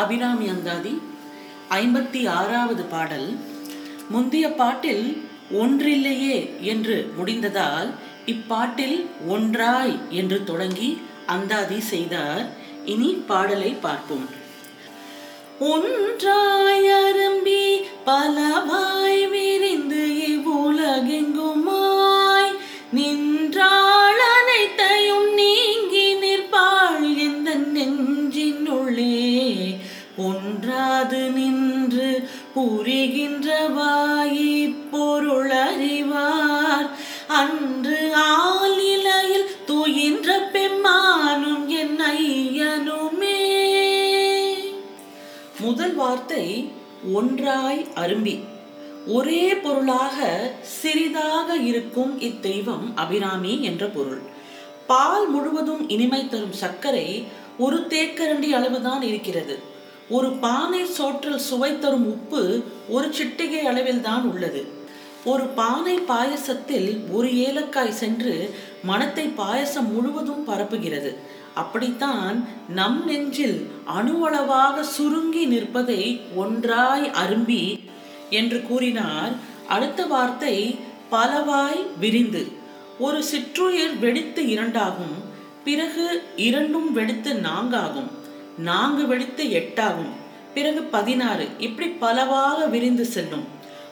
அபிராமி அந்தாதி ஐம்பத்தி ஆறாவது பாடல். முந்தைய பாட்டில் ஒன்றில்லையே என்று முடிந்ததால் இப்பாட்டில் ஒன்றாய் என்று தொடங்கி அந்தாதி செய்தார். இனி பாடலை பார்ப்போம். ஒன்றாய் அரும்பி பலவாய் நெஞ்சினுள்ளே ஒன்றாது நின்று புரிகின்றவாயி பொருள் அறிவார் அன்று ஆளிலையில் துயின்ற பெம்மானும் என் ஐயனுமே. முதல் வார்த்தை ஒன்றாய் அரும்பி. ஒரே பொருளாக சிறிதாக இருக்கும் இத்தெய்வம் அபிராமி என்ற பொருள். பால் முழுவதும் இனிமை தரும் சர்க்கரை ஒரு தேக்கரண்டி அளவுதான் இருக்கிறது. ஒரு பானை சோற்றில் சுவை தரும் உப்பு ஒரு சிட்டிகை அளவில் தான் உள்ளது. ஒரு பானை பாயசத்தில் ஒரு ஏலக்காய் சென்று மனத்தை பாயசம் முழுவதும் பரப்புகிறது. அப்படித்தான் நம் நெஞ்சில் அணுவளவாக சுருங்கி நிற்பதை ஒன்றாய் அரும்பி என்று கூறினார். அடுத்த வார்த்தை பலவாய் விரிந்து. ஒரு சிற்றுயிர் வெடித்து இரண்டாகும். பிறகு இரண்டும் வெடித்து நான்காகும் நான்கு வெடித்து எட்டாகும். பிறகு பதினாறு. இப்படி பலவாக விரிந்து செல்லும்.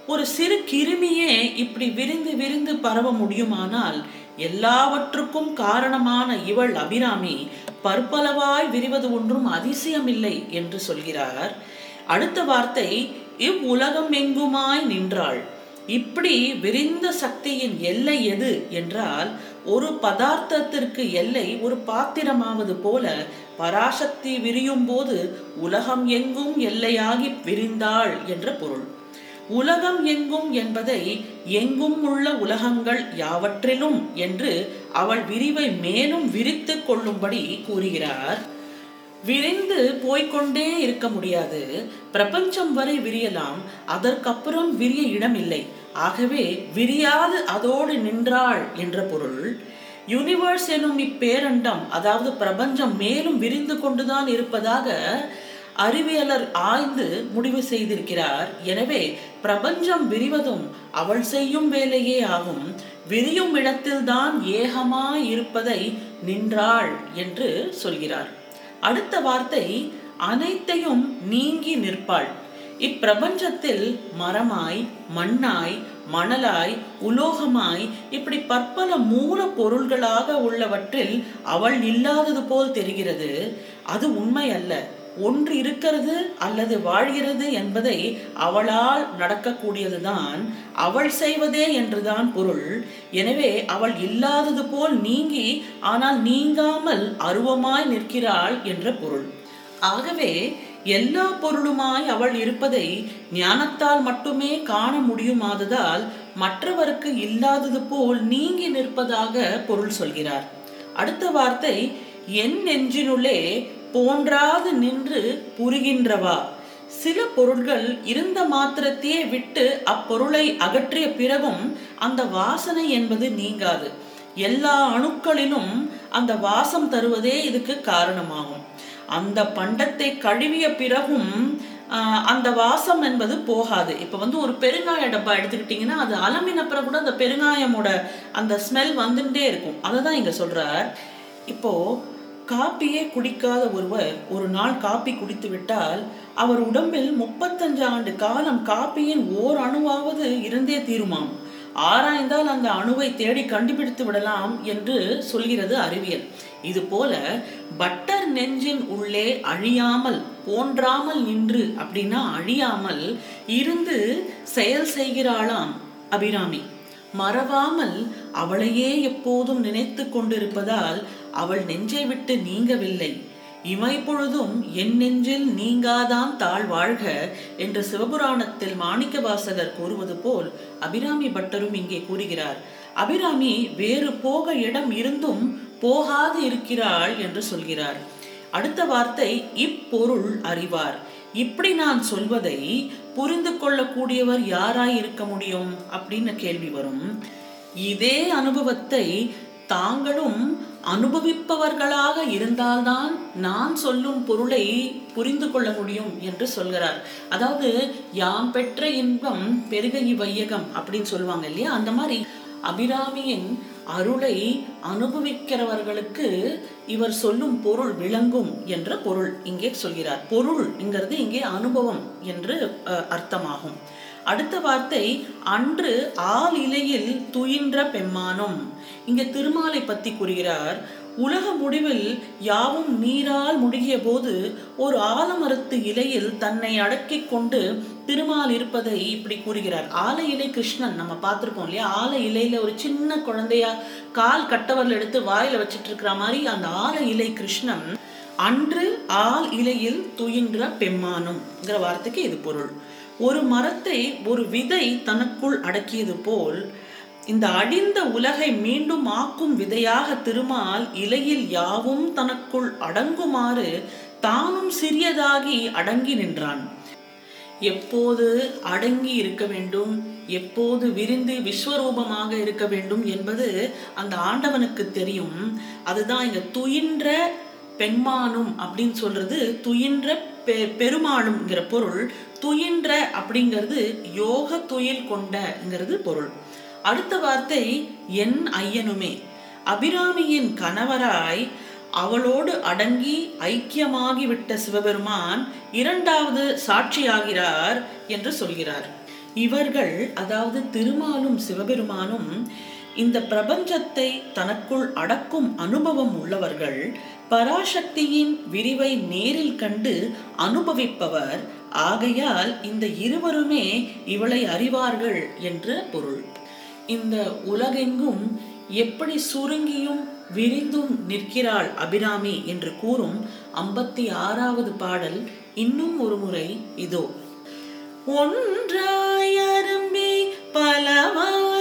ஒரு சிறு கிருமியே இப்படி விரிந்து விரிந்து பரவ முடியுமானால் எல்லாவற்றுக்கும் காரணமான இவள் அபிராமி பற்பலவாய் விரிவது ஒன்றும் அதிசயமில்லை என்று சொல்கிறார். அடுத்த வார்த்தை இவ்வுலகம் எங்குமாய் நின்றாள்? இப்படி விரிந்த சக்தியின் எல்லை எது என்றால் ஒரு பதார்த்தத்திற்கு எல்லை ஒரு பாத்திரமாவது போல பராசக்தி விரியும் போது உலகம் எங்கும் எல்லையாகி விரிந்தாள் என்ற பொருள். உலகம் எங்கும் என்பதை எங்கும் உள்ள உலகங்கள் யாவற்றிலும் என்று அவள் விரிவை மேலும் விரித்து கொள்ளும்படி கூறுகிறார். விரிந்து போய்கொண்டே இருக்க முடியாது. பிரபஞ்சம் வரை விரியலாம். அதற்கப்புறம் விரிய இடமில்லை. ஆகவே விரியாது அதோடு நின்றாள் என்ற பொருள் யூனிவர்ஸ் எனும் இப்பேரண்டம் அதாவது பிரபஞ்சம் மேலும் விரிந்து கொண்டுதான் இருப்பதாக அறிவியலர் ஆய்ந்து முடிவு செய்திருக்கிறார். எனவே பிரபஞ்சம் விரிவதும் அவள் செய்யும் வேலையே ஆகும். விரியும் இடத்தில்தான் ஏகமாய் இருப்பதை நின்றாள் என்று சொல்கிறார். அடுத்த வார்த்தை அனைத்தையும் நீங்கி நிற்பாள். இப்பிரபஞ்சத்தில் மரமாய் மண்ணாய் மணலாய் உலோகமாய் இப்படி பற்பல மூல பொருள்களாக உள்ளவற்றில் அவள் இல்லாதது போல் தெரிகிறது. அது உண்மை அல்ல. ஒன்று இருக்கிறது அல்லது வாழ்கிறது என்பதை அவளால் நடக்கக்கூடியதுதான் அவள் செய்வதே என்றுதான் பொருள். எனவே அவள் இல்லாதது போல் நீங்கி ஆனால் நீங்காமல் அருவமாய் நிற்கிறாள் என்ற பொருள். ஆகவே எல்லா பொருளுமாய் அவள் இருப்பதை ஞானத்தால் மட்டுமே காண முடியுமாததால் மற்றவருக்கு இல்லாதது போல் நீங்கி நிற்பதாக பொருள் சொல்கிறார். அடுத்த வார்த்தை என் நெஞ்சினுள்ளே போன்றாது நின்று புரிகின்றவா? சில பொருள்கள் இருந்த மாத்திரத்தையே விட்டு அப்பொருளை அகற்றிய பிறகும் அந்த வாசனை என்பது நீங்காது. எல்லா அணுக்களிலும் அந்த வாசம் தருவதே இதுக்கு காரணமாகும். அந்த பண்டத்தை கழுவிய பிறகும் அந்த வாசம் என்பது போகாது. இப்போ வந்து ஒரு பெருங்காய டப்பா எடுத்துக்கிட்டிங்கன்னா அது அலமின கூட அந்த பெருங்காயமோட அந்த ஸ்மெல் வந்துட்டே இருக்கும். அதை தான் இங்கே சொல்கிறார் இப்போது காப்பியே குடிக்காத ஒருவர் ஒரு நாள் காப்பி குடித்து விட்டால் அவர் உடம்பில் முப்பத்தஞ்சு ஆண்டு காலம் காப்பியின் ஓர் அணுவாவது இருந்தே தீருமாம். ஆராய்ந்தால் அந்த அணுவை தேடி கண்டுபிடித்து விடலாம் என்று சொல்கிறது அறிவியல். இது போல பட்டர் நெஞ்சின் உள்ளே அழியாமல் போன்றாமல் நின்று அப்படின்னா அழியாமல் இருந்து செயல் செய்கிறாளாம் அபிராமி. மறவாமல் அவளையே எப்போதும் நினைத்து கொண்டிருப்பதால் அவள் நெஞ்சை விட்டு நீங்கவில்லை. இமைப்பொழுதும் என் நெஞ்சில் நீங்காதான் தாழ் வாழ்க என்று சிவபுராணத்தில் மாணிக்க வாசகர் கூறுவது போல் அபிராமி பட்டரும் இங்கே கூறுகிறார் அபிராமி வேறு போக இடம் இருந்தும் போகாது இருக்கிறாள் என்று சொல்கிறார். அடுத்த வார்த்தை இப்பொருள் அறிவார். இப்படி நான் சொல்வதை புரிந்து கொள்ளக்கூடியவர் யாராய் இருக்க முடியும்? அப்படின்னு கேள்வி வரும். இதே அனுபவத்தை தாங்களும் அனுபவிப்பவர்களாக இருந்தால்தான் நான் சொல்லும் பொருளை புரிந்து கொள்ள முடியும் என்று சொல்கிறார். அதாவது யாம் பெற்ற இன்பம் பெருக வையகம் அப்படின்னு சொல்லுவாங்க இல்லையா? அந்த மாதிரி அபிராமியின் அருளை அனுபவிக்கிறவர்களுக்கு இவர் சொல்லும் பொருள் விளங்கும் என்ற பொருள் இங்கே சொல்கிறார். பொருள்ங்கிறது இங்கே அனுபவம் என்று அர்த்தமாகும். அடுத்த வார்த்தை அன்று ஆள் இலையில் துயின்ற பெம்மானும். இங்க திருமாலை பத்தி கூறுகிறார் உலக முடிவில் யாவும் நீரால் முழுகிய போது ஒரு ஆலமரத்து இலையில் தன்னை அடக்கி கொண்டு திருமால் இருப்பதை இப்படி கூறுகிறார். ஆல இலை கிருஷ்ணன் நம்ம பார்த்துருக்கோம் இல்லையா? ஆல இலையில ஒரு சின்ன குழந்தையா கால் கட்டவரில் எடுத்து வாயில வச்சிட்டு இருக்கிற மாதிரி அந்த ஆல இலை கிருஷ்ணன் அன்று ஆள் இலையில் துயின்ற பெம்மானும்ங்கிற வார்த்தைக்கு இது பொருள். ஒரு மரத்தை ஒரு விதை தனக்குள் அடக்கியது போல் இந்த அழிந்த உலகை மீண்டும் ஆக்கும் விதையாக திருமால் இலையில் யாவும் தனக்குள் அடங்குமாறு தானும் சிறியதாகி அடங்கி நின்றான். எப்போது அடங்கி இருக்க வேண்டும்? எப்போது விரிந்து விஸ்வரூபமாக இருக்க வேண்டும் என்பது அந்த ஆண்டவனுக்கு தெரியும். அதுதான் இங்க துயின்ற பெண்மானும் அப்படின்னு சொல்றது துயின்ற பெ பெருமாளும்ங்கிற பொருள். துயின்ற அப்படிங்கிறது யோக துயில் கொண்டங்கிறது பொருள். அடுத்த வார்த்தை என் ஐயனுமே. அபிராமியின் கணவராய் அவளோடு அடங்கி ஐக்கியமாகிவிட்ட சிவபெருமான் இரண்டாவது சாட்சியாகிறார் என்று சொல்கிறார். இவர்கள் அதாவது திருமாலும் சிவபெருமானும் இந்த பிரபஞ்சத்தை தனக்குள் அடக்கும் அனுபவம் உள்ளவர்கள் பராசக்தியின் விரிவை நேரில் கண்டு அனுபவிப்பவர். ஆகையால் இந்த இருவருமே இவளை அறிவார்கள் என்று பொருள். இந்த உலகெங்கும் எப்படி சுருங்கியும் விரிந்தும் நிற்கிறாள் அபிராமி என்று கூறும் ஐம்பத்தி ஆறாவது பாடல் இன்னும் ஒரு முறை இதோ. ஒன்றாய் பலமா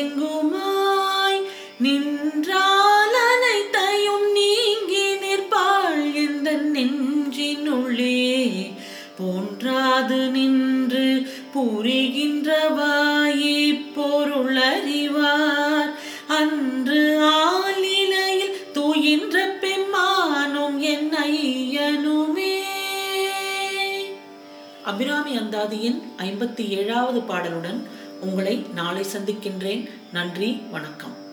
எங்குமாய்? நின்றால் அனைத்தையும் நீங்கி நிற்பாள் எந்த நெஞ்சினுள்ளே. போன்றாது நின்று புரிகின்றவாயே பொருள் அறிவார். அன்று ஆளிலையில் தூயின்ற பெம்மானும் என் ஐயனுமே. அபிராமி அந்தாதியின் ஐம்பத்தி ஏழாவது பாடலுடன் உங்களை நாளை சந்திக்கின்றேன். நன்றி வணக்கம்.